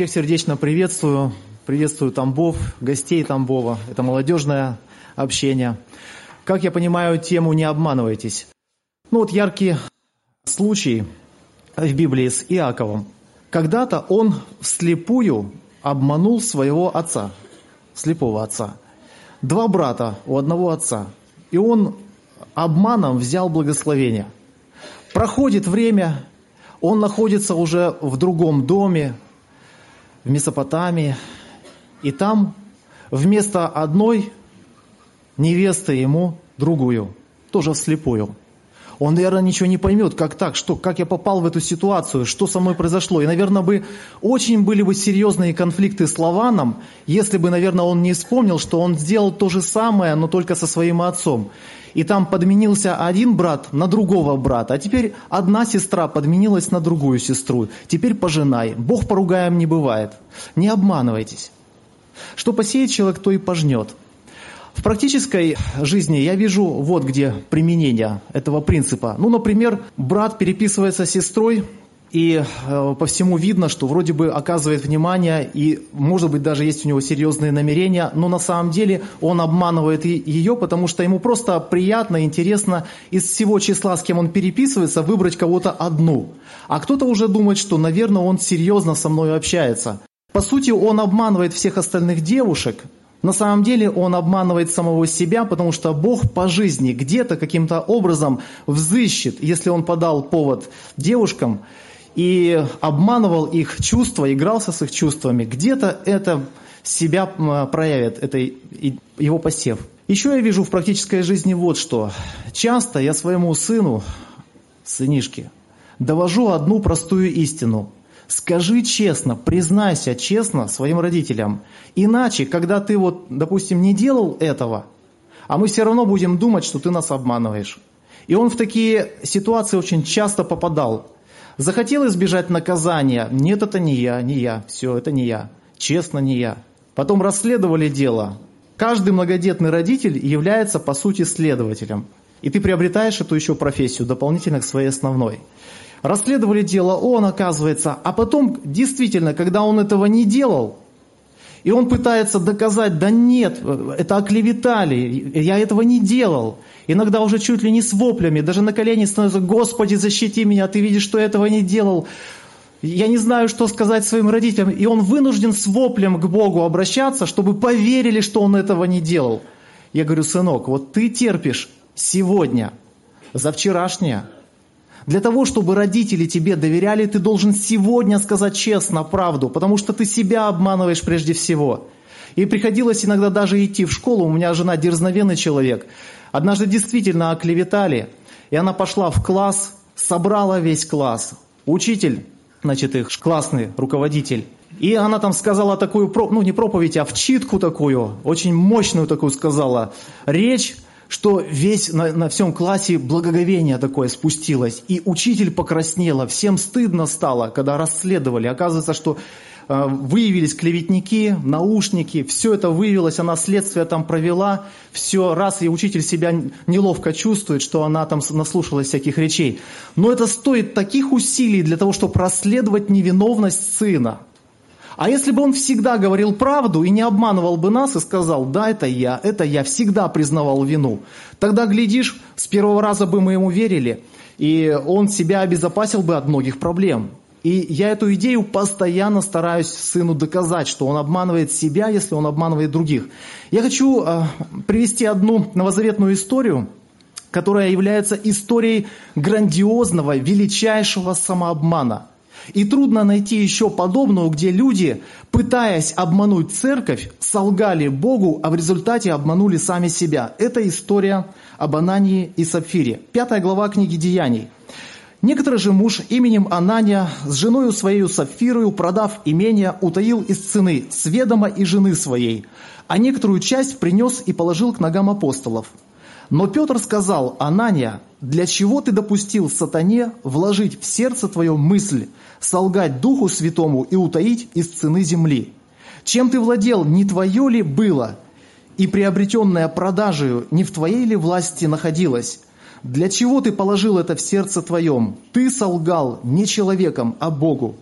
Всех сердечно приветствую. Приветствую Тамбов, гостей Тамбова. Это молодежное общение. Как я понимаю, тему «Не обманывайтесь». Ну вот яркий случай в Библии с Иаковом. Когда-то он вслепую обманул своего отца, слепого отца. Два брата у одного отца. И он обманом взял благословение. Проходит время, он находится уже в другом доме, в Месопотамии, и там вместо одной невесты ему другую, тоже вслепую. Он, наверное, ничего не поймет, как так, что, как я попал в эту ситуацию, что со мной произошло. И, наверное, бы очень были бы серьезные конфликты с Лаваном, если бы, наверное, он не вспомнил, что он сделал то же самое, но только со своим отцом. И там подменился один брат на другого брата, а теперь одна сестра подменилась на другую сестру. Теперь пожинай. Бог поругаем не бывает. Не обманывайтесь. Что посеет человек, то и пожнет. В практической жизни я вижу вот где применение этого принципа. Ну, например, брат переписывается с сестрой, и э, по всему видно, что вроде бы оказывает внимание, и может быть даже есть у него серьезные намерения, но на самом деле он обманывает ее, потому что ему просто приятно, интересно из всего числа, с кем он переписывается, выбрать кого-то одну. А кто-то уже думает, что, наверное, он серьезно со мной общается. По сути, он обманывает всех остальных девушек, на самом деле он обманывает самого себя, потому что Бог по жизни где-то каким-то образом взыщет, если он подал повод девушкам и обманывал их чувства, игрался с их чувствами, где-то это себя проявит, это его посев. Еще я вижу в практической жизни вот что. Часто я своему сыну, сынишке, довожу одну простую истину – Скажи честно, признайся честно своим родителям. Иначе, когда ты вот, допустим, не делал этого, а мы все равно будем думать, что ты нас обманываешь. И он в такие ситуации очень часто попадал. Захотел избежать наказания. Нет, это не я, не я. Все, это не я. Честно, не я. Потом расследовали дело. Каждый многодетный родитель является, по сути, следователем. И ты приобретаешь эту еще профессию дополнительно к своей основной. Расследовали дело, он оказывается, а потом действительно, когда он этого не делал, и он пытается доказать, да нет, это оклеветали, я этого не делал. Иногда уже чуть ли не с воплями, даже на колени становится, Господи, защити меня, ты видишь, что я этого не делал. Я не знаю, что сказать своим родителям. И он вынужден с воплем к Богу обращаться, чтобы поверили, что он этого не делал. Я говорю, сынок, вот ты терпишь сегодня, за вчерашнее, для того, чтобы родители тебе доверяли, ты должен сегодня сказать честно правду, потому что ты себя обманываешь прежде всего. И приходилось иногда даже идти в школу, у меня жена дерзновенный человек. Однажды действительно оклеветали, и она пошла в класс, собрала весь класс. Учитель, значит, их классный руководитель. И она там сказала такую, ну не проповедь, а вчитку такую, очень мощную такую сказала речь, что весь на, на всем классе благоговение такое спустилось. И учитель покраснела, всем стыдно стало, когда расследовали. Оказывается, что э, выявились клеветники, наушники, все это выявилось, она следствие там провела, все, раз и учитель себя неловко чувствует, что она там наслушалась всяких речей. Но это стоит таких усилий для того, чтобы расследовать невиновность сына. А если бы он всегда говорил правду и не обманывал бы нас и сказал, да, это я, это я, всегда признавал вину, тогда, глядишь, с первого раза бы мы ему верили, и он себя обезопасил бы от многих проблем. И я эту идею постоянно стараюсь сыну доказать, что он обманывает себя, если он обманывает других. Я хочу э, привести одну новозаветную историю, которая является историей грандиозного, величайшего самообмана – и трудно найти еще подобную, где люди, пытаясь обмануть церковь, солгали Богу, а в результате обманули сами себя. Это история об Анании и Сапфире. Пятая глава книги Деяний. Некоторый же муж именем Анания с женою своей Сапфирою, продав имение, утаил из цены сведомо и жены своей, а некоторую часть принес и положил к ногам апостолов. Но Петр сказал, Анания, для чего ты допустил сатане вложить в сердце твое мысль, солгать Духу Святому и утаить из цены земли? Чем ты владел, не твое ли было, и приобретенное продажею не в твоей ли власти находилось? Для чего ты положил это в сердце твоем? Ты солгал не человеком, а Богу.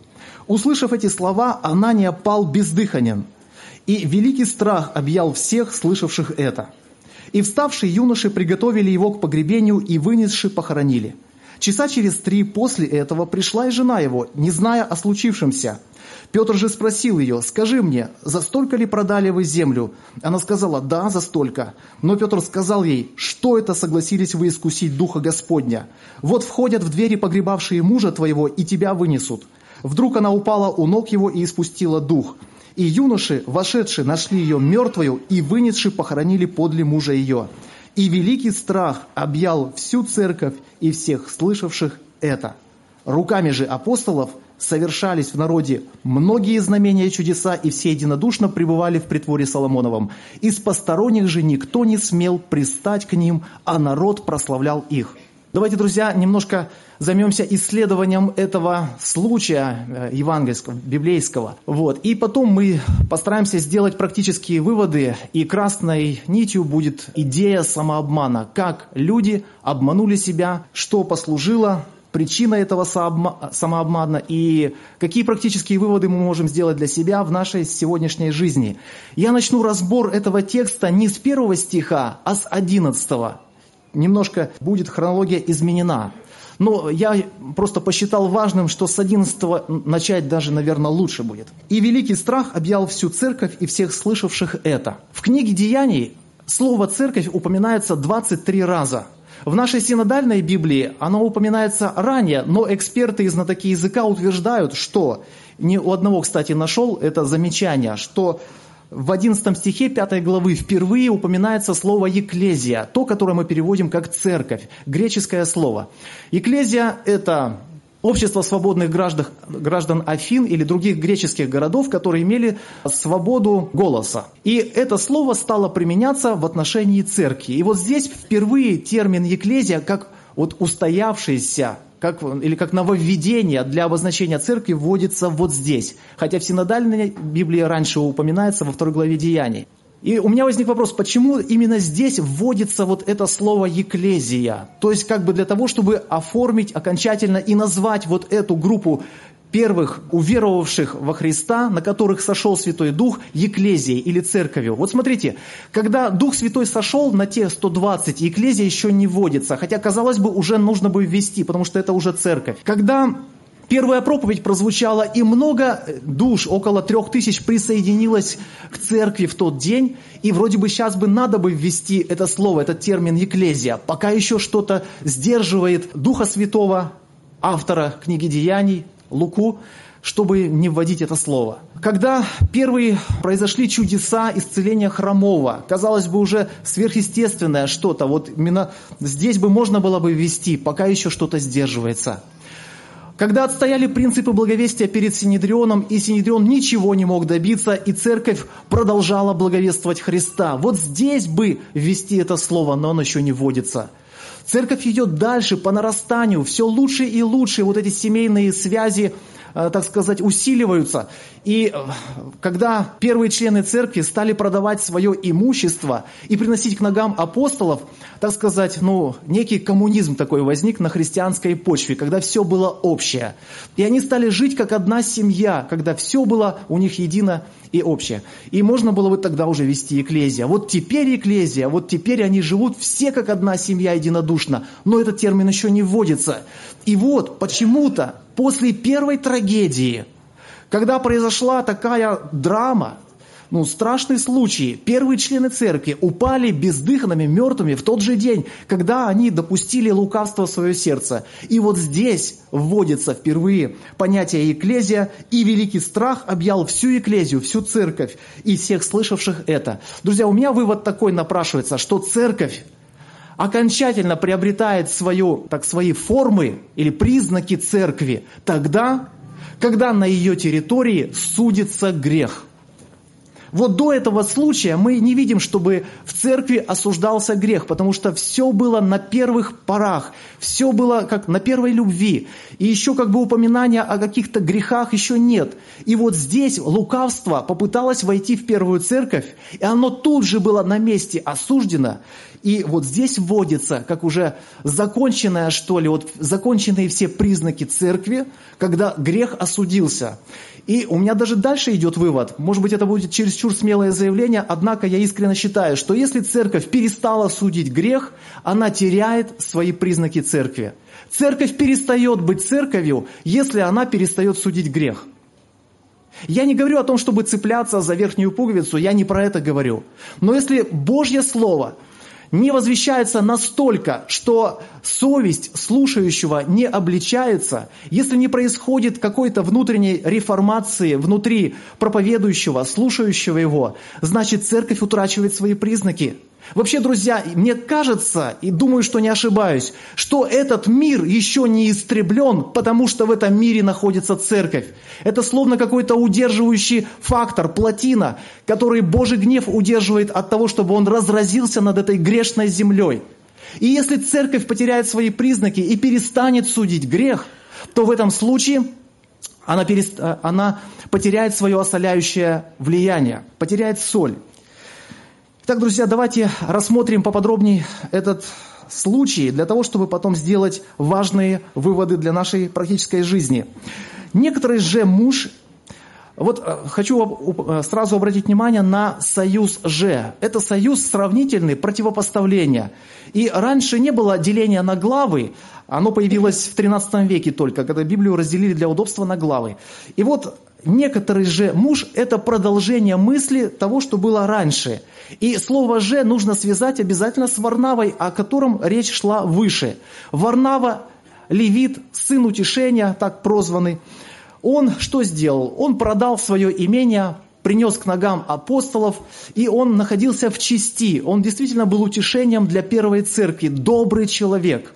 Услышав эти слова, Анания пал бездыханен, и великий страх объял всех, слышавших это. И вставшие юноши приготовили его к погребению и вынесши похоронили. Часа через три после этого пришла и жена его, не зная о случившемся. Петр же спросил ее, «Скажи мне, за столько ли продали вы землю?» Она сказала, «Да, за столько». Но Петр сказал ей, «Что это согласились вы искусить Духа Господня? Вот входят в двери погребавшие мужа твоего и тебя вынесут». Вдруг она упала у ног его и испустила дух. И юноши, вошедшие, нашли ее мертвую и, вынесши, похоронили подле мужа ее. И великий страх объял всю церковь и всех слышавших это. Руками же апостолов совершались в народе многие знамения и чудеса, и все единодушно пребывали в притворе Соломоновом. Из посторонних же никто не смел пристать к ним, а народ прославлял их. Давайте, друзья, немножко займемся исследованием этого случая э, евангельского, библейского. Вот. И потом мы постараемся сделать практические выводы, и красной нитью будет идея самообмана. Как люди обманули себя, что послужило причина этого самообмана и какие практические выводы мы можем сделать для себя в нашей сегодняшней жизни. Я начну разбор этого текста не с первого стиха, а с одиннадцатого немножко будет хронология изменена. Но я просто посчитал важным, что с 11 начать даже, наверное, лучше будет. «И великий страх объял всю церковь и всех слышавших это». В книге «Деяний» слово «церковь» упоминается 23 раза. В нашей синодальной Библии оно упоминается ранее, но эксперты и знатоки языка утверждают, что, ни у одного, кстати, нашел это замечание, что в 11 стихе 5 главы впервые упоминается слово «екклезия», то, которое мы переводим как «церковь», греческое слово. Екклезия – это общество свободных граждан, граждан Афин или других греческих городов, которые имели свободу голоса. И это слово стало применяться в отношении церкви. И вот здесь впервые термин «екклезия» как вот устоявшийся как, или как нововведение для обозначения церкви вводится вот здесь. Хотя в синодальной Библии раньше упоминается во второй главе Деяний. И у меня возник вопрос, почему именно здесь вводится вот это слово «екклезия»? То есть как бы для того, чтобы оформить окончательно и назвать вот эту группу первых уверовавших во Христа, на которых сошел Святой Дух, Екклезией или Церковью. Вот смотрите, когда Дух Святой сошел на те 120, Екклезия еще не вводится, хотя, казалось бы, уже нужно бы ввести, потому что это уже Церковь. Когда Первая проповедь прозвучала, и много душ, около трех тысяч, присоединилось к церкви в тот день. И вроде бы сейчас бы надо бы ввести это слово, этот термин «екклезия». Пока еще что-то сдерживает Духа Святого, автора книги «Деяний», Луку, чтобы не вводить это слово. Когда первые произошли чудеса исцеления хромого, казалось бы, уже сверхъестественное что-то, вот именно здесь бы можно было бы ввести, пока еще что-то сдерживается. Когда отстояли принципы благовестия перед Синедрионом, и Синедрион ничего не мог добиться, и церковь продолжала благовествовать Христа. Вот здесь бы ввести это слово, но оно еще не вводится – Церковь идет дальше по нарастанию, все лучше и лучше. Вот эти семейные связи, так сказать, усиливаются. И э, когда первые члены церкви стали продавать свое имущество и приносить к ногам апостолов, так сказать, ну, некий коммунизм такой возник на христианской почве, когда все было общее. И они стали жить как одна семья, когда все было у них едино и общее. И можно было бы тогда уже вести экклезия. Вот теперь экклезия, вот теперь они живут все как одна семья единодушно. Но этот термин еще не вводится. И вот почему-то после первой трагедии, когда произошла такая драма, ну, страшный случай. Первые члены церкви упали бездыханными, мертвыми в тот же день, когда они допустили лукавство в свое сердце. И вот здесь вводится впервые понятие «экклезия», и великий страх объял всю экклезию, всю церковь и всех слышавших это. Друзья, у меня вывод такой напрашивается, что церковь окончательно приобретает свою, так, свои формы или признаки церкви тогда, когда на ее территории судится грех – Вот до этого случая мы не видим, чтобы в церкви осуждался грех, потому что все было на первых порах, все было как на первой любви. И еще как бы упоминания о каких-то грехах еще нет. И вот здесь лукавство попыталось войти в первую церковь, и оно тут же было на месте осуждено. И вот здесь вводится, как уже законченное, что ли, вот законченные все признаки церкви, когда грех осудился. И у меня даже дальше идет вывод. Может быть, это будет чересчур смелое заявление, однако я искренне считаю, что если церковь перестала судить грех, она теряет свои признаки церкви. Церковь перестает быть церковью, если она перестает судить грех. Я не говорю о том, чтобы цепляться за верхнюю пуговицу, я не про это говорю. Но если Божье Слово не возвещается настолько, что совесть слушающего не обличается, если не происходит какой-то внутренней реформации внутри проповедующего, слушающего его, значит церковь утрачивает свои признаки. Вообще, друзья, мне кажется, и думаю, что не ошибаюсь, что этот мир еще не истреблен, потому что в этом мире находится церковь. Это словно какой-то удерживающий фактор, плотина, который Божий гнев удерживает от того, чтобы он разразился над этой грешной землей. И если церковь потеряет свои признаки и перестанет судить грех, то в этом случае она, перест... она потеряет свое осоляющее влияние, потеряет соль. Так, друзья, давайте рассмотрим поподробнее этот случай для того, чтобы потом сделать важные выводы для нашей практической жизни. Некоторый же муж вот э, хочу э, сразу обратить внимание на союз «же». Это союз сравнительный, противопоставление. И раньше не было деления на главы, оно появилось в 13 веке только, когда Библию разделили для удобства на главы. И вот некоторый же муж – это продолжение мысли того, что было раньше. И слово «же» нужно связать обязательно с Варнавой, о котором речь шла выше. Варнава – левит, сын утешения, так прозванный. Он что сделал? Он продал свое имение, принес к ногам апостолов, и он находился в чести. Он действительно был утешением для первой церкви, добрый человек.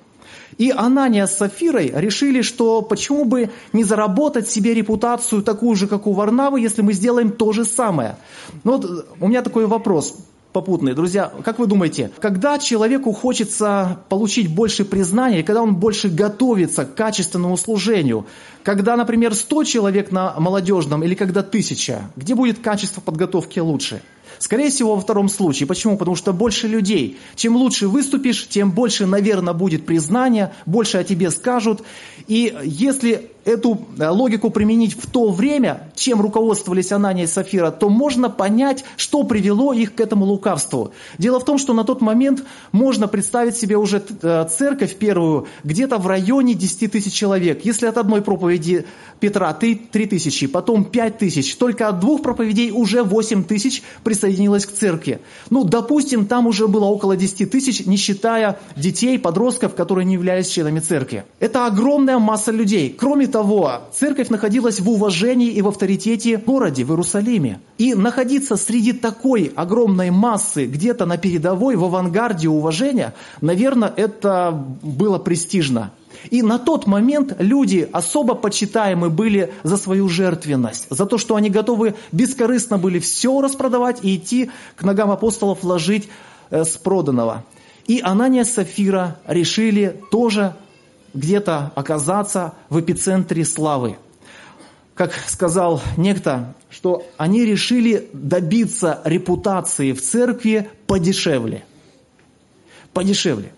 И Анания с Сафирой решили, что почему бы не заработать себе репутацию такую же, как у Варнавы, если мы сделаем то же самое. Ну вот у меня такой вопрос попутные. Друзья, как вы думаете, когда человеку хочется получить больше признания, когда он больше готовится к качественному служению, когда, например, 100 человек на молодежном или когда тысяча, где будет качество подготовки лучше? Скорее всего, во втором случае. Почему? Потому что больше людей. Чем лучше выступишь, тем больше, наверное, будет признания, больше о тебе скажут. И если эту э, логику применить в то время, чем руководствовались Анания и Сафира, то можно понять, что привело их к этому лукавству. Дело в том, что на тот момент можно представить себе уже э, церковь первую где-то в районе 10 тысяч человек. Если от одной проповеди Петра 3, 3 тысячи, потом 5 тысяч, только от двух проповедей уже 8 тысяч присоединилось к церкви. Ну, допустим, там уже было около 10 тысяч, не считая детей, подростков, которые не являлись членами церкви. Это огромная масса людей. Кроме того, церковь находилась в уважении и в авторитете в городе, в Иерусалиме. И находиться среди такой огромной массы, где-то на передовой, в авангарде уважения, наверное, это было престижно. И на тот момент люди особо почитаемы были за свою жертвенность, за то, что они готовы бескорыстно были все распродавать и идти к ногам апостолов ложить э, с проданного. И Анания с Сафира решили тоже где-то оказаться в эпицентре славы. Как сказал некто, что они решили добиться репутации в церкви подешевле. Подешевле.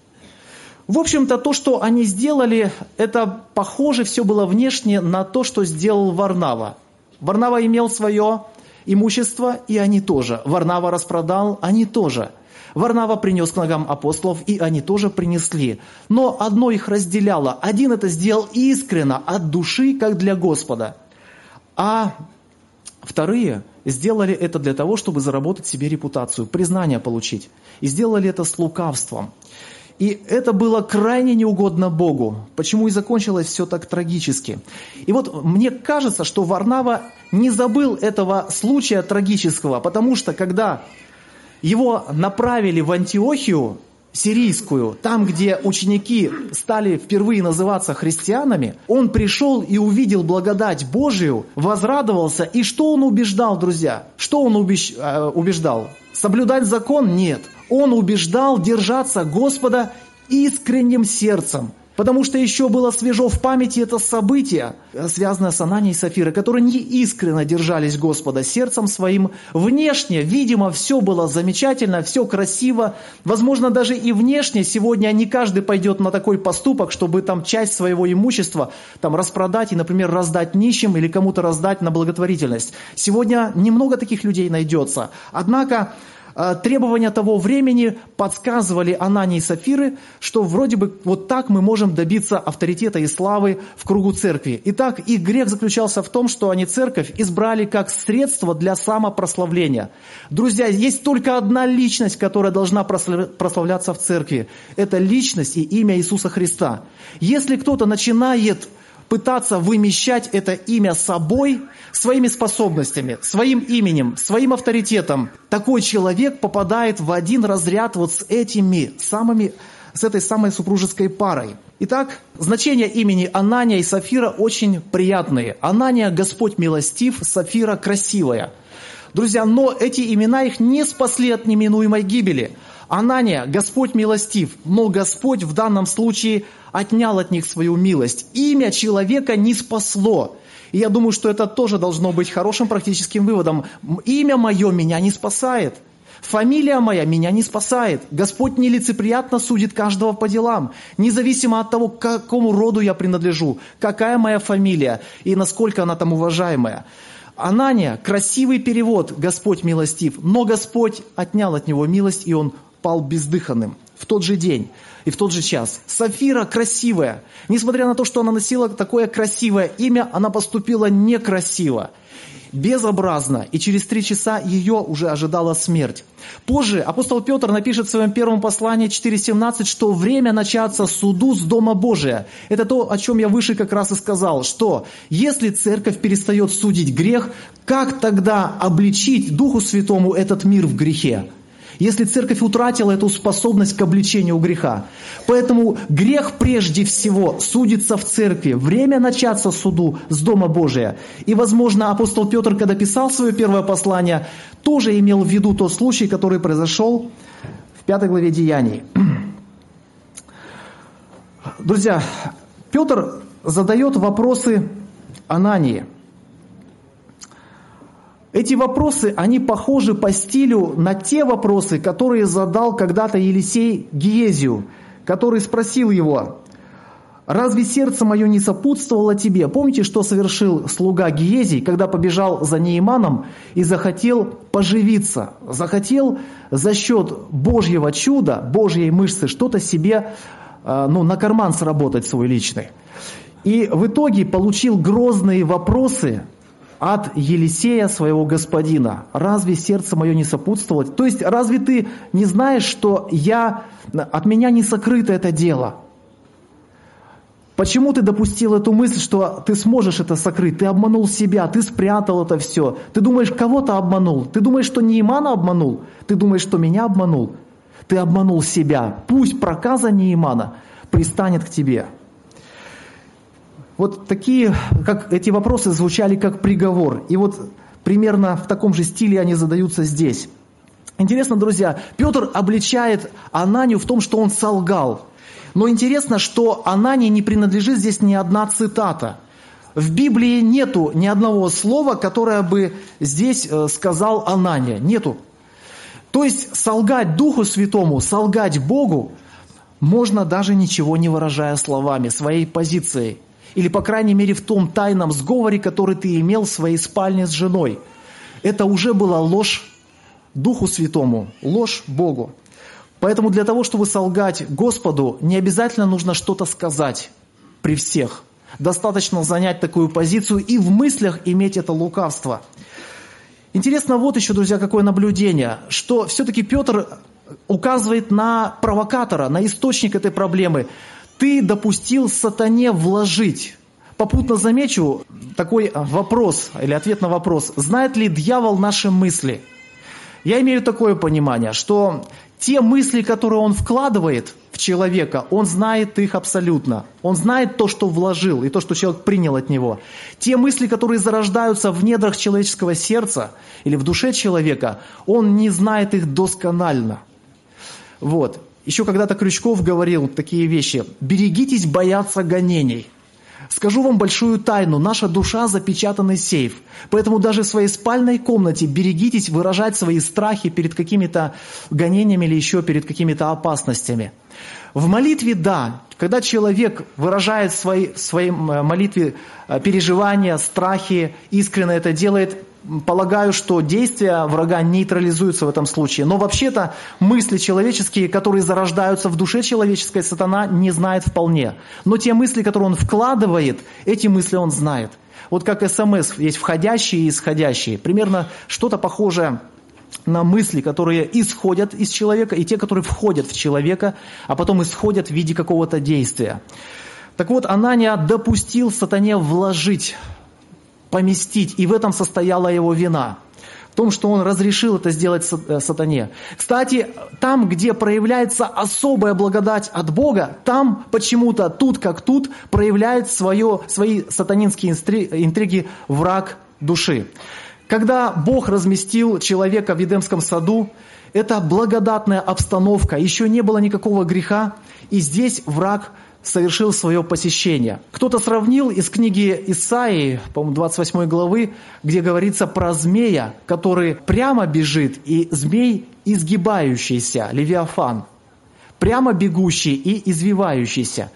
В общем-то, то, что они сделали, это похоже все было внешне на то, что сделал Варнава. Варнава имел свое имущество, и они тоже. Варнава распродал, они тоже – Варнава принес к ногам апостолов, и они тоже принесли. Но одно их разделяло. Один это сделал искренно, от души, как для Господа. А вторые сделали это для того, чтобы заработать себе репутацию, признание получить. И сделали это с лукавством. И это было крайне неугодно Богу. Почему и закончилось все так трагически. И вот мне кажется, что Варнава не забыл этого случая трагического, потому что когда его направили в Антиохию, сирийскую, там, где ученики стали впервые называться христианами, он пришел и увидел благодать Божию, возрадовался, и что он убеждал, друзья? Что он э, убеждал? Соблюдать закон? Нет. Он убеждал держаться Господа искренним сердцем – Потому что еще было свежо в памяти это событие, связанное с Ананией и Сафирой, которые не искренне держались Господа сердцем своим. Внешне, видимо, все было замечательно, все красиво. Возможно, даже и внешне сегодня не каждый пойдет на такой поступок, чтобы там часть своего имущества там распродать и, например, раздать нищим или кому-то раздать на благотворительность. Сегодня немного таких людей найдется. Однако требования того времени подсказывали Анании и Сафиры, что вроде бы вот так мы можем добиться авторитета и славы в кругу церкви. Итак, их грех заключался в том, что они церковь избрали как средство для самопрославления. Друзья, есть только одна личность, которая должна прославляться в церкви. Это личность и имя Иисуса Христа. Если кто-то начинает пытаться вымещать это имя собой, своими способностями, своим именем, своим авторитетом, такой человек попадает в один разряд вот с этими самыми, с этой самой супружеской парой. Итак, значение имени Анания и Сафира очень приятные. Анания – Господь милостив, Сафира – красивая. Друзья, но эти имена их не спасли от неминуемой гибели – Анания, Господь милостив, но Господь в данном случае отнял от них свою милость. Имя человека не спасло. И я думаю, что это тоже должно быть хорошим практическим выводом. Имя мое меня не спасает. Фамилия моя меня не спасает. Господь нелицеприятно судит каждого по делам, независимо от того, к какому роду я принадлежу, какая моя фамилия и насколько она там уважаемая. Анания, красивый перевод, Господь милостив, но Господь отнял от него милость, и он пал бездыханным в тот же день и в тот же час. Сафира красивая. Несмотря на то, что она носила такое красивое имя, она поступила некрасиво, безобразно, и через три часа ее уже ожидала смерть. Позже апостол Петр напишет в своем первом послании 4.17, что время начаться суду с Дома Божия. Это то, о чем я выше как раз и сказал, что если церковь перестает судить грех, как тогда обличить Духу Святому этот мир в грехе? Если церковь утратила эту способность к обличению греха. Поэтому грех прежде всего судится в церкви. Время начаться суду с Дома Божия. И, возможно, апостол Петр, когда писал свое первое послание, тоже имел в виду тот случай, который произошел в пятой главе Деяний. Друзья, Петр задает вопросы Анании – эти вопросы, они похожи по стилю на те вопросы, которые задал когда-то Елисей Гиезию, который спросил его, «Разве сердце мое не сопутствовало тебе?» Помните, что совершил слуга Гиезий, когда побежал за Неиманом и захотел поживиться, захотел за счет Божьего чуда, Божьей мышцы что-то себе э, ну, на карман сработать свой личный. И в итоге получил грозные вопросы от Елисея, своего господина. Разве сердце мое не сопутствовало? То есть, разве ты не знаешь, что я, от меня не сокрыто это дело? Почему ты допустил эту мысль, что ты сможешь это сокрыть? Ты обманул себя, ты спрятал это все. Ты думаешь, кого-то обманул. Ты думаешь, что Неимана обманул. Ты думаешь, что меня обманул. Ты обманул себя. Пусть проказа Неимана пристанет к тебе. Вот такие, как эти вопросы звучали как приговор. И вот примерно в таком же стиле они задаются здесь. Интересно, друзья, Петр обличает Ананию в том, что он солгал. Но интересно, что Анане не принадлежит здесь ни одна цитата. В Библии нету ни одного слова, которое бы здесь э, сказал Анания. Нету. То есть солгать Духу Святому, солгать Богу можно даже ничего не выражая словами, своей позицией или, по крайней мере, в том тайном сговоре, который ты имел в своей спальне с женой. Это уже была ложь Духу Святому, ложь Богу. Поэтому для того, чтобы солгать Господу, не обязательно нужно что-то сказать при всех. Достаточно занять такую позицию и в мыслях иметь это лукавство. Интересно вот еще, друзья, какое наблюдение, что все-таки Петр указывает на провокатора, на источник этой проблемы ты допустил сатане вложить. Попутно замечу такой вопрос или ответ на вопрос. Знает ли дьявол наши мысли? Я имею такое понимание, что те мысли, которые он вкладывает в человека, он знает их абсолютно. Он знает то, что вложил, и то, что человек принял от него. Те мысли, которые зарождаются в недрах человеческого сердца или в душе человека, он не знает их досконально. Вот. Еще когда-то Крючков говорил такие вещи. «Берегитесь бояться гонений». Скажу вам большую тайну, наша душа запечатанный сейф. Поэтому даже в своей спальной комнате берегитесь выражать свои страхи перед какими-то гонениями или еще перед какими-то опасностями. В молитве, да, когда человек выражает в своей, своей э, молитве э, переживания, страхи, искренне это делает, полагаю, что действия врага нейтрализуются в этом случае. Но вообще-то мысли человеческие, которые зарождаются в душе человеческой, сатана не знает вполне. Но те мысли, которые он вкладывает, эти мысли он знает. Вот как СМС, есть входящие и исходящие. Примерно что-то похожее на мысли, которые исходят из человека, и те, которые входят в человека, а потом исходят в виде какого-то действия. Так вот, Анания допустил сатане вложить поместить, и в этом состояла его вина. В том, что он разрешил это сделать э, сатане. Кстати, там, где проявляется особая благодать от Бога, там почему-то, тут как тут, проявляет свое, свои сатанинские интриги враг души. Когда Бог разместил человека в Едемском саду, это благодатная обстановка, еще не было никакого греха, и здесь враг совершил свое посещение. Кто-то сравнил из книги Исаии, по-моему, 28 главы, где говорится про змея, который прямо бежит, и змей изгибающийся, левиафан, прямо бегущий и извивающийся.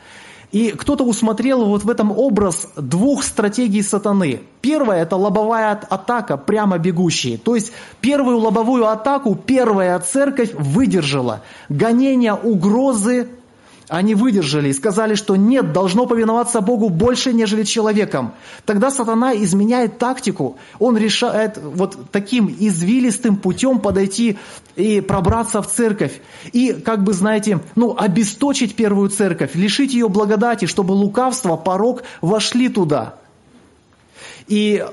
И кто-то усмотрел вот в этом образ двух стратегий сатаны. Первая – это лобовая атака, прямо бегущие. То есть первую лобовую атаку первая церковь выдержала. Гонения, угрозы, они выдержали и сказали, что нет, должно повиноваться Богу больше, нежели человеком. Тогда сатана изменяет тактику. Он решает вот таким извилистым путем подойти и пробраться в церковь. И, как бы, знаете, ну, обесточить первую церковь, лишить ее благодати, чтобы лукавство, порог вошли туда. И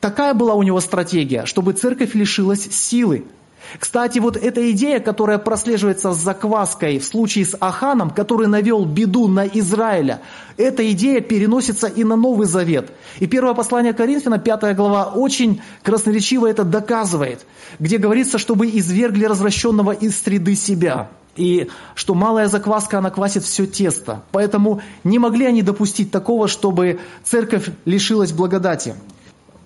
такая была у него стратегия, чтобы церковь лишилась силы. Кстати, вот эта идея, которая прослеживается с закваской в случае с Аханом, который навел беду на Израиля, эта идея переносится и на Новый Завет. И первое послание Коринфяна, пятая глава, очень красноречиво это доказывает, где говорится, чтобы извергли развращенного из среды себя. И что малая закваска, она квасит все тесто. Поэтому не могли они допустить такого, чтобы церковь лишилась благодати.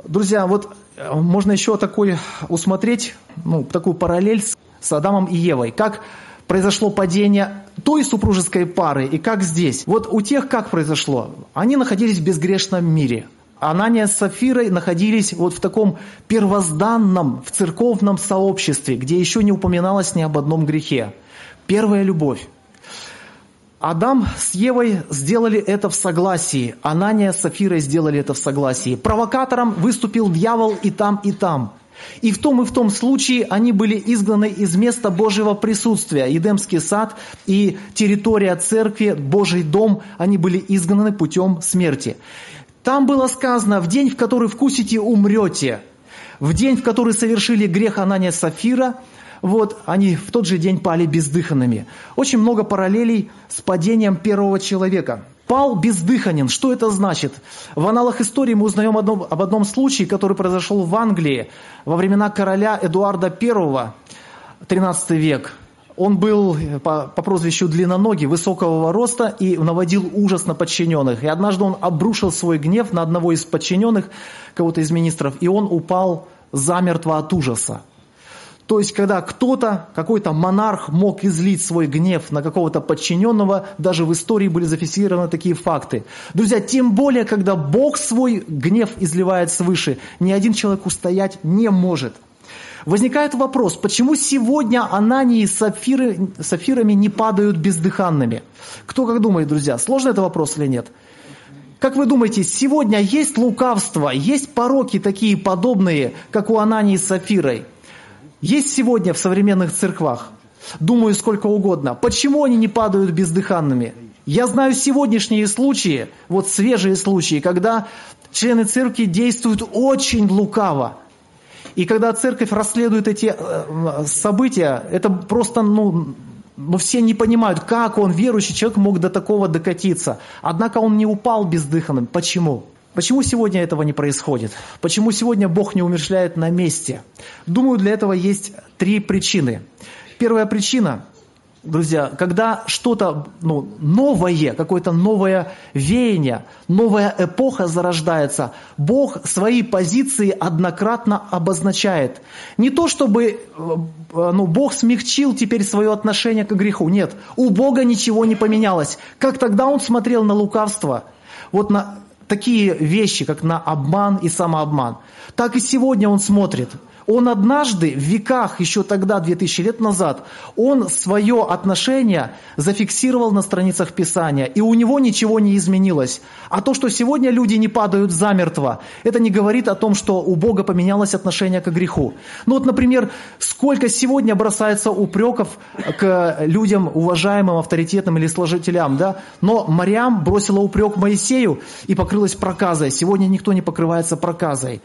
Друзья, вот э, можно еще такой усмотреть, ну, такую параллель с, с Адамом и Евой. Как произошло падение той супружеской пары и как здесь. Вот у тех как произошло? Они находились в безгрешном мире. Анания с Сафирой находились вот в таком первозданном, в церковном сообществе, где еще не упоминалось ни об одном грехе. Первая любовь. Адам с Евой сделали это в согласии. Анания с Сафирой сделали это в согласии. Провокатором выступил дьявол и там, и там. И в том и в том случае они были изгнаны из места Божьего присутствия. Едемский сад и территория церкви, Божий дом, они были изгнаны путем смерти. Там было сказано, в день, в который вкусите, умрете. В день, в который совершили грех Анания Сафира – вот, они в тот же день пали бездыханными. Очень много параллелей с падением первого человека. Пал бездыханен. Что это значит? В аналах истории мы узнаем одном, об одном случае, который произошел в Англии во времена короля Эдуарда I, 13 век. Он был по, по прозвищу длинноногий, высокого роста и наводил ужас на подчиненных. И однажды он обрушил свой гнев на одного из подчиненных, кого-то из министров, и он упал замертво от ужаса. То есть, когда кто-то, какой-то монарх мог излить свой гнев на какого-то подчиненного, даже в истории были зафиксированы такие факты. Друзья, тем более, когда Бог свой гнев изливает свыше, ни один человек устоять не может. Возникает вопрос, почему сегодня Анании с сапфиры, сапфирами не падают бездыханными? Кто как думает, друзья, сложный это вопрос или нет? Как вы думаете, сегодня есть лукавство, есть пороки такие подобные, как у Анании с Сафирой? Есть сегодня в современных церквах, думаю, сколько угодно. Почему они не падают бездыханными? Я знаю сегодняшние случаи, вот свежие случаи, когда члены церкви действуют очень лукаво. И когда церковь расследует эти э, события, это просто, ну, ну, все не понимают, как он, верующий человек, мог до такого докатиться. Однако он не упал бездыханным. Почему? Почему сегодня этого не происходит? Почему сегодня Бог не умерщвляет на месте? Думаю, для этого есть три причины. Первая причина друзья, когда что-то ну, новое, какое-то новое веяние, новая эпоха зарождается, Бог свои позиции однократно обозначает. Не то, чтобы э, ну, Бог смягчил теперь свое отношение к греху. Нет, у Бога ничего не поменялось. Как тогда Он смотрел на лукавство, вот на такие вещи, как на обман и самообман, так и сегодня Он смотрит – он однажды, в веках, еще тогда, 2000 лет назад, он свое отношение зафиксировал на страницах Писания, и у него ничего не изменилось. А то, что сегодня люди не падают замертво, это не говорит о том, что у Бога поменялось отношение к греху. Ну вот, например, сколько сегодня бросается упреков к людям, уважаемым, авторитетным или служителям, да? Но Мариам бросила упрек Моисею и покрылась проказой. Сегодня никто не покрывается проказой.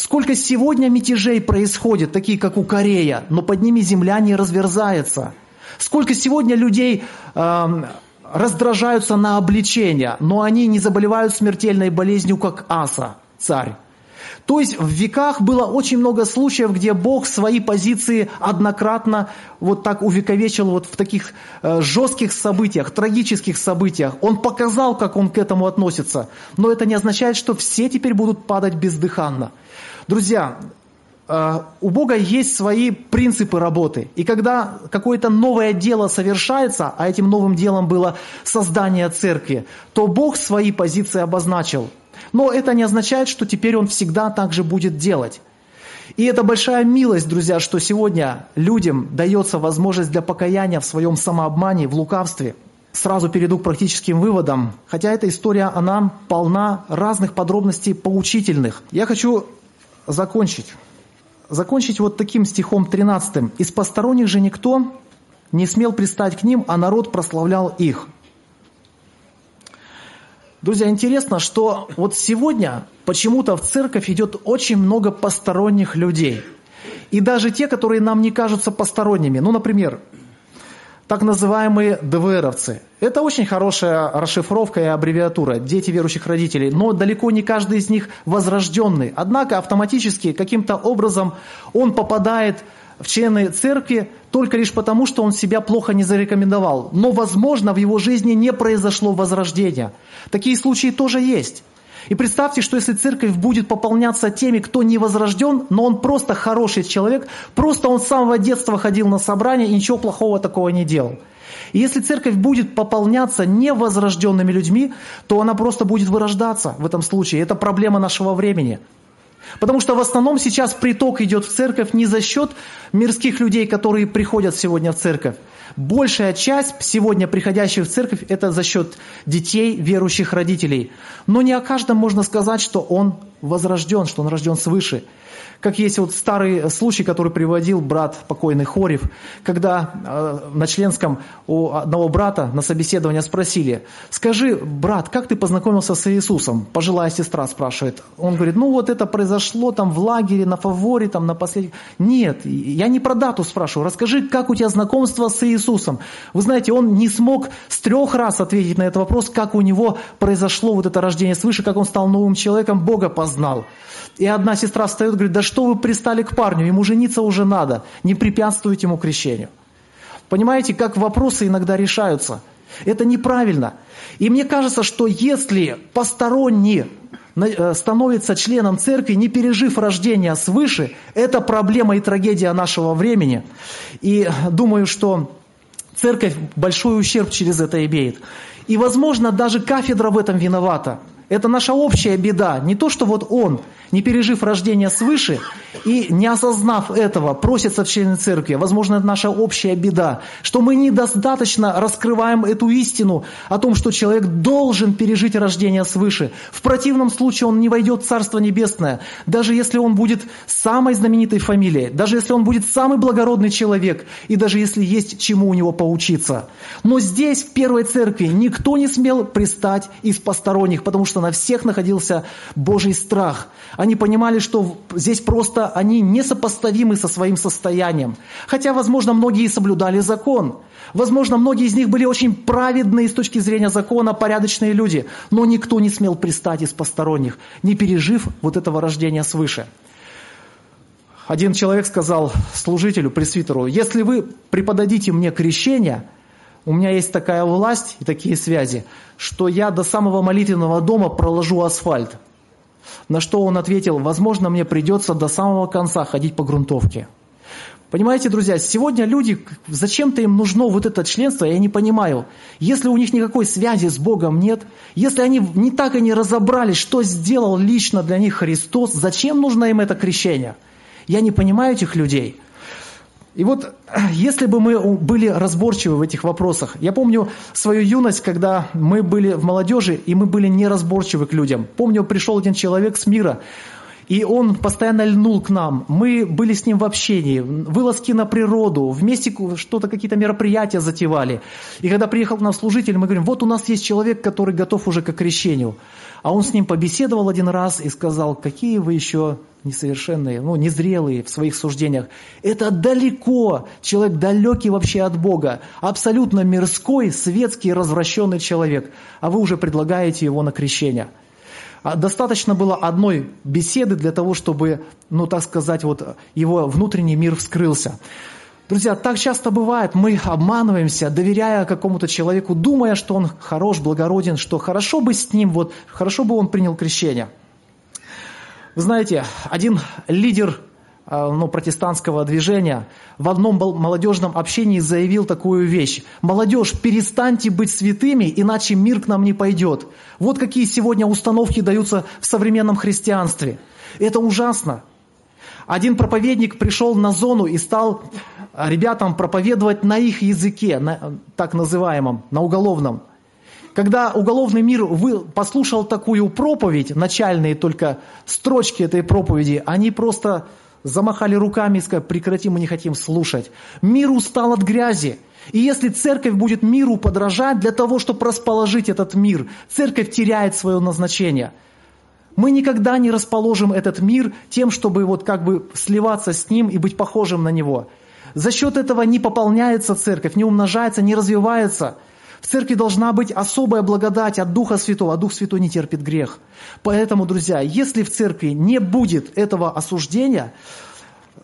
Сколько сегодня мятежей происходит, такие как у Корея, но под ними земля не разверзается. Сколько сегодня людей э, раздражаются на обличение, но они не заболевают смертельной болезнью, как Аса, царь. То есть в веках было очень много случаев, где Бог свои позиции однократно вот так увековечил вот в таких э, жестких событиях, трагических событиях. Он показал, как он к этому относится. Но это не означает, что все теперь будут падать бездыханно. Друзья, у Бога есть свои принципы работы. И когда какое-то новое дело совершается, а этим новым делом было создание церкви, то Бог свои позиции обозначил. Но это не означает, что теперь Он всегда так же будет делать. И это большая милость, друзья, что сегодня людям дается возможность для покаяния в своем самообмане, в лукавстве. Сразу перейду к практическим выводам. Хотя эта история, она полна разных подробностей поучительных. Я хочу закончить. Закончить вот таким стихом 13. «Из посторонних же никто не смел пристать к ним, а народ прославлял их». Друзья, интересно, что вот сегодня почему-то в церковь идет очень много посторонних людей. И даже те, которые нам не кажутся посторонними. Ну, например, так называемые ДВРовцы. Это очень хорошая расшифровка и аббревиатура «дети верующих родителей», но далеко не каждый из них возрожденный. Однако автоматически каким-то образом он попадает в члены церкви только лишь потому, что он себя плохо не зарекомендовал. Но, возможно, в его жизни не произошло возрождения. Такие случаи тоже есть. И представьте, что если церковь будет пополняться теми, кто не возрожден, но он просто хороший человек, просто он с самого детства ходил на собрания и ничего плохого такого не делал. И если церковь будет пополняться невозрожденными людьми, то она просто будет вырождаться в этом случае. Это проблема нашего времени. Потому что в основном сейчас приток идет в церковь не за счет мирских людей, которые приходят сегодня в церковь. Большая часть сегодня приходящих в церковь – это за счет детей, верующих родителей. Но не о каждом можно сказать, что он возрожден, что он рожден свыше. Как есть вот старый случай, который приводил брат покойный Хорев, когда э, на членском у одного брата на собеседование спросили, скажи, брат, как ты познакомился с Иисусом? Пожилая сестра спрашивает. Он говорит, ну вот это произошло там в лагере, на фаворе, там на последнем. Нет, я не про дату спрашиваю, расскажи, как у тебя знакомство с Иисусом? Вы знаете, он не смог с трех раз ответить на этот вопрос, как у него произошло вот это рождение свыше, как он стал новым человеком, Бога познал. И одна сестра встает говорит, да что вы пристали к парню, ему жениться уже надо, не препятствуйте ему крещению. Понимаете, как вопросы иногда решаются? Это неправильно. И мне кажется, что если посторонний э, становится членом церкви, не пережив рождения свыше, это проблема и трагедия нашего времени. И думаю, что церковь большой ущерб через это имеет. И, возможно, даже кафедра в этом виновата. Это наша общая беда. Не то, что вот он, не пережив рождение свыше и не осознав этого, просится в члены церкви. Возможно, это наша общая беда, что мы недостаточно раскрываем эту истину о том, что человек должен пережить рождение свыше. В противном случае он не войдет в Царство Небесное. Даже если он будет самой знаменитой фамилией, даже если он будет самый благородный человек, и даже если есть чему у него поучиться. Но здесь, в Первой Церкви, никто не смел пристать из посторонних, потому что что на всех находился Божий страх. Они понимали, что здесь просто они несопоставимы со своим состоянием. Хотя, возможно, многие соблюдали закон. Возможно, многие из них были очень праведные с точки зрения закона, порядочные люди. Но никто не смел пристать из посторонних, не пережив вот этого рождения свыше. Один человек сказал служителю, пресвитеру, если вы преподадите мне крещение – у меня есть такая власть и такие связи, что я до самого молитвенного дома проложу асфальт. На что он ответил, возможно, мне придется до самого конца ходить по грунтовке. Понимаете, друзья, сегодня люди, зачем-то им нужно вот это членство, я не понимаю. Если у них никакой связи с Богом нет, если они не так и не разобрались, что сделал лично для них Христос, зачем нужно им это крещение? Я не понимаю этих людей. И вот если бы мы были разборчивы в этих вопросах, я помню свою юность, когда мы были в молодежи, и мы были неразборчивы к людям. Помню, пришел один человек с мира, и он постоянно льнул к нам. Мы были с ним в общении, вылазки на природу, вместе что-то, какие-то мероприятия затевали. И когда приехал к нам служитель, мы говорим, вот у нас есть человек, который готов уже к крещению. А он с ним побеседовал один раз и сказал, какие вы еще несовершенные, ну, незрелые в своих суждениях. Это далеко, человек далекий вообще от Бога, абсолютно мирской, светский, развращенный человек, а вы уже предлагаете его на крещение. А достаточно было одной беседы для того, чтобы, ну, так сказать, вот его внутренний мир вскрылся. Друзья, так часто бывает, мы обманываемся, доверяя какому-то человеку, думая, что он хорош, благороден, что хорошо бы с ним, вот, хорошо бы он принял крещение – вы знаете, один лидер э, ну, протестантского движения в одном молодежном общении заявил такую вещь. Молодежь, перестаньте быть святыми, иначе мир к нам не пойдет. Вот какие сегодня установки даются в современном христианстве. Это ужасно. Один проповедник пришел на зону и стал ребятам проповедовать на их языке, на, так называемом, на уголовном. Когда уголовный мир послушал такую проповедь, начальные только строчки этой проповеди, они просто замахали руками и сказали, прекрати, мы не хотим слушать. Мир устал от грязи. И если церковь будет миру подражать для того, чтобы расположить этот мир, церковь теряет свое назначение. Мы никогда не расположим этот мир тем, чтобы вот как бы сливаться с ним и быть похожим на него. За счет этого не пополняется церковь, не умножается, не развивается – в церкви должна быть особая благодать от Духа Святого, а Дух Святой не терпит грех. Поэтому, друзья, если в церкви не будет этого осуждения,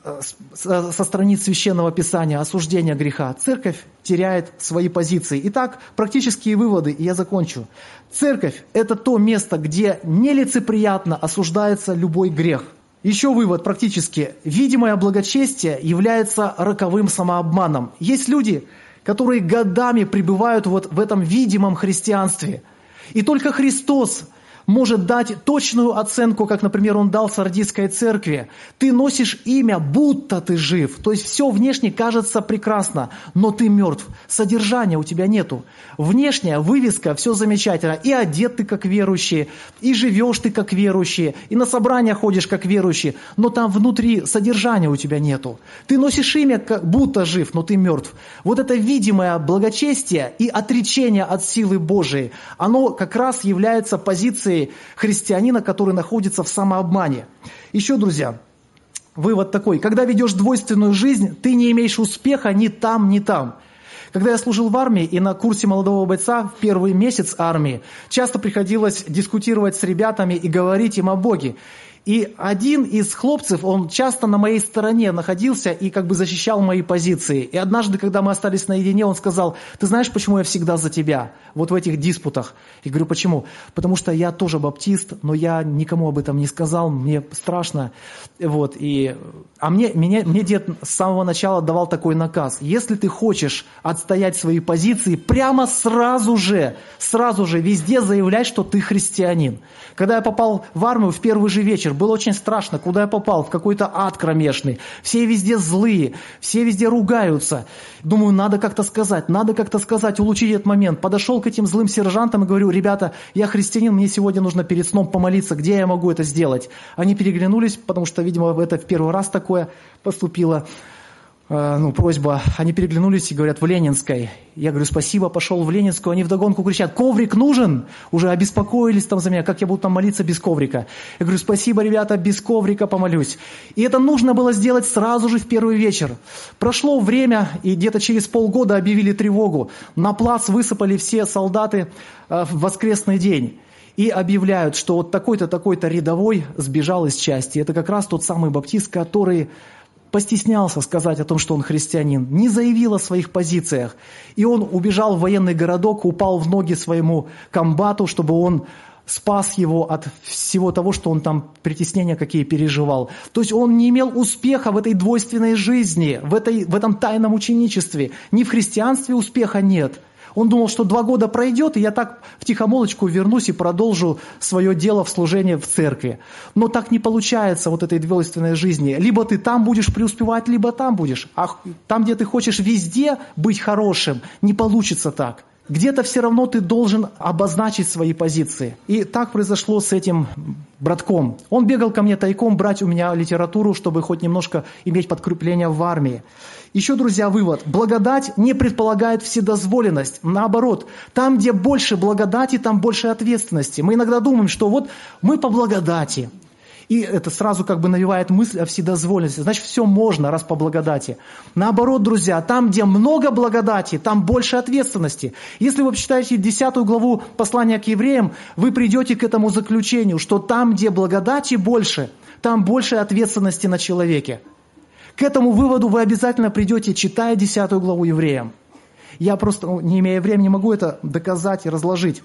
э, со страниц Священного Писания осуждения греха, церковь теряет свои позиции. Итак, практические выводы, и я закончу. Церковь – это то место, где нелицеприятно осуждается любой грех. Еще вывод практически. Видимое благочестие является роковым самообманом. Есть люди, которые годами пребывают вот в этом видимом христианстве. И только Христос может дать точную оценку, как, например, он дал Сардийской церкви. Ты носишь имя, будто ты жив. То есть все внешне кажется прекрасно, но ты мертв. Содержания у тебя нету. Внешняя вывеска, все замечательно. И одет ты как верующий, и живешь ты как верующий, и на собрания ходишь как верующий, но там внутри содержания у тебя нету. Ты носишь имя, как будто жив, но ты мертв. Вот это видимое благочестие и отречение от силы Божией, оно как раз является позицией позиции христианина, который находится в самообмане. Еще, друзья, вывод такой. Когда ведешь двойственную жизнь, ты не имеешь успеха ни там, ни там. Когда я служил в армии и на курсе молодого бойца в первый месяц армии, часто приходилось дискутировать с ребятами и говорить им о Боге. И один из хлопцев, он часто на моей стороне находился и как бы защищал мои позиции. И однажды, когда мы остались наедине, он сказал, ты знаешь, почему я всегда за тебя? Вот в этих диспутах. Я говорю, почему? Потому что я тоже баптист, но я никому об этом не сказал, мне страшно. Вот, и... А мне, мне, мне дед с самого начала давал такой наказ. Если ты хочешь отстоять свои позиции, прямо сразу же, сразу же везде заявляй, что ты христианин. Когда я попал в армию в первый же вечер, было очень страшно, куда я попал, в какой-то ад кромешный. Все везде злые, все везде ругаются. Думаю, надо как-то сказать, надо как-то сказать, улучшить этот момент. Подошел к этим злым сержантам и говорю, ребята, я христианин, мне сегодня нужно перед сном помолиться, где я могу это сделать? Они переглянулись, потому что, видимо, это в первый раз такое поступило. Э, ну, просьба, они переглянулись и говорят, в Ленинской. Я говорю, спасибо, пошел в Ленинскую. Они вдогонку кричат, коврик нужен? Уже обеспокоились там за меня, как я буду там молиться без коврика. Я говорю, спасибо, ребята, без коврика помолюсь. И это нужно было сделать сразу же в первый вечер. Прошло время, и где-то через полгода объявили тревогу. На плац высыпали все солдаты э, в воскресный день и объявляют, что вот такой-то, такой-то рядовой сбежал из части. Это как раз тот самый баптист, который постеснялся сказать о том, что он христианин, не заявил о своих позициях. И он убежал в военный городок, упал в ноги своему комбату, чтобы он спас его от всего того, что он там притеснения какие переживал. То есть он не имел успеха в этой двойственной жизни, в, этой, в этом тайном ученичестве. Ни в христианстве успеха нет – он думал, что два года пройдет, и я так в тихомолочку вернусь и продолжу свое дело в служении в церкви. Но так не получается вот этой двойственной жизни. Либо ты там будешь преуспевать, либо там будешь. А там, где ты хочешь везде быть хорошим, не получится так. Где-то все равно ты должен обозначить свои позиции. И так произошло с этим братком. Он бегал ко мне тайком брать у меня литературу, чтобы хоть немножко иметь подкрепление в армии. Еще, друзья, вывод. Благодать не предполагает вседозволенность. Наоборот, там, где больше благодати, там больше ответственности. Мы иногда думаем, что вот мы по благодати. И это сразу как бы навевает мысль о вседозволенности. Значит, все можно, раз по благодати. Наоборот, друзья, там, где много благодати, там больше ответственности. Если вы почитаете 10 главу послания к евреям, вы придете к этому заключению, что там, где благодати больше, там больше ответственности на человеке. К этому выводу вы обязательно придете, читая 10 главу евреям. Я просто, ну, не имея времени, могу это доказать и разложить.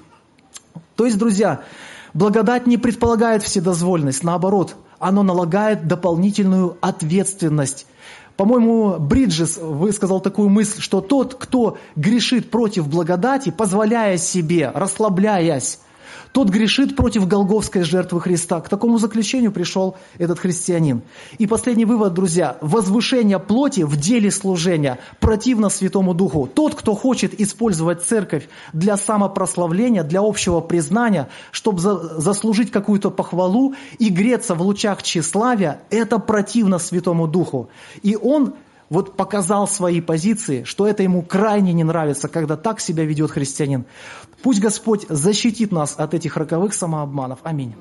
То есть, друзья, благодать не предполагает вседозвольность, наоборот, оно налагает дополнительную ответственность. По-моему, Бриджес высказал такую мысль, что тот, кто грешит против благодати, позволяя себе, расслабляясь, тот грешит против голговской жертвы Христа. К такому заключению пришел этот христианин. И последний вывод, друзья. Возвышение плоти в деле служения противно Святому Духу. Тот, кто хочет использовать церковь для самопрославления, для общего признания, чтобы заслужить какую-то похвалу и греться в лучах тщеславия, это противно Святому Духу. И он вот показал свои позиции, что это ему крайне не нравится, когда так себя ведет христианин. Пусть Господь защитит нас от этих роковых самообманов. Аминь.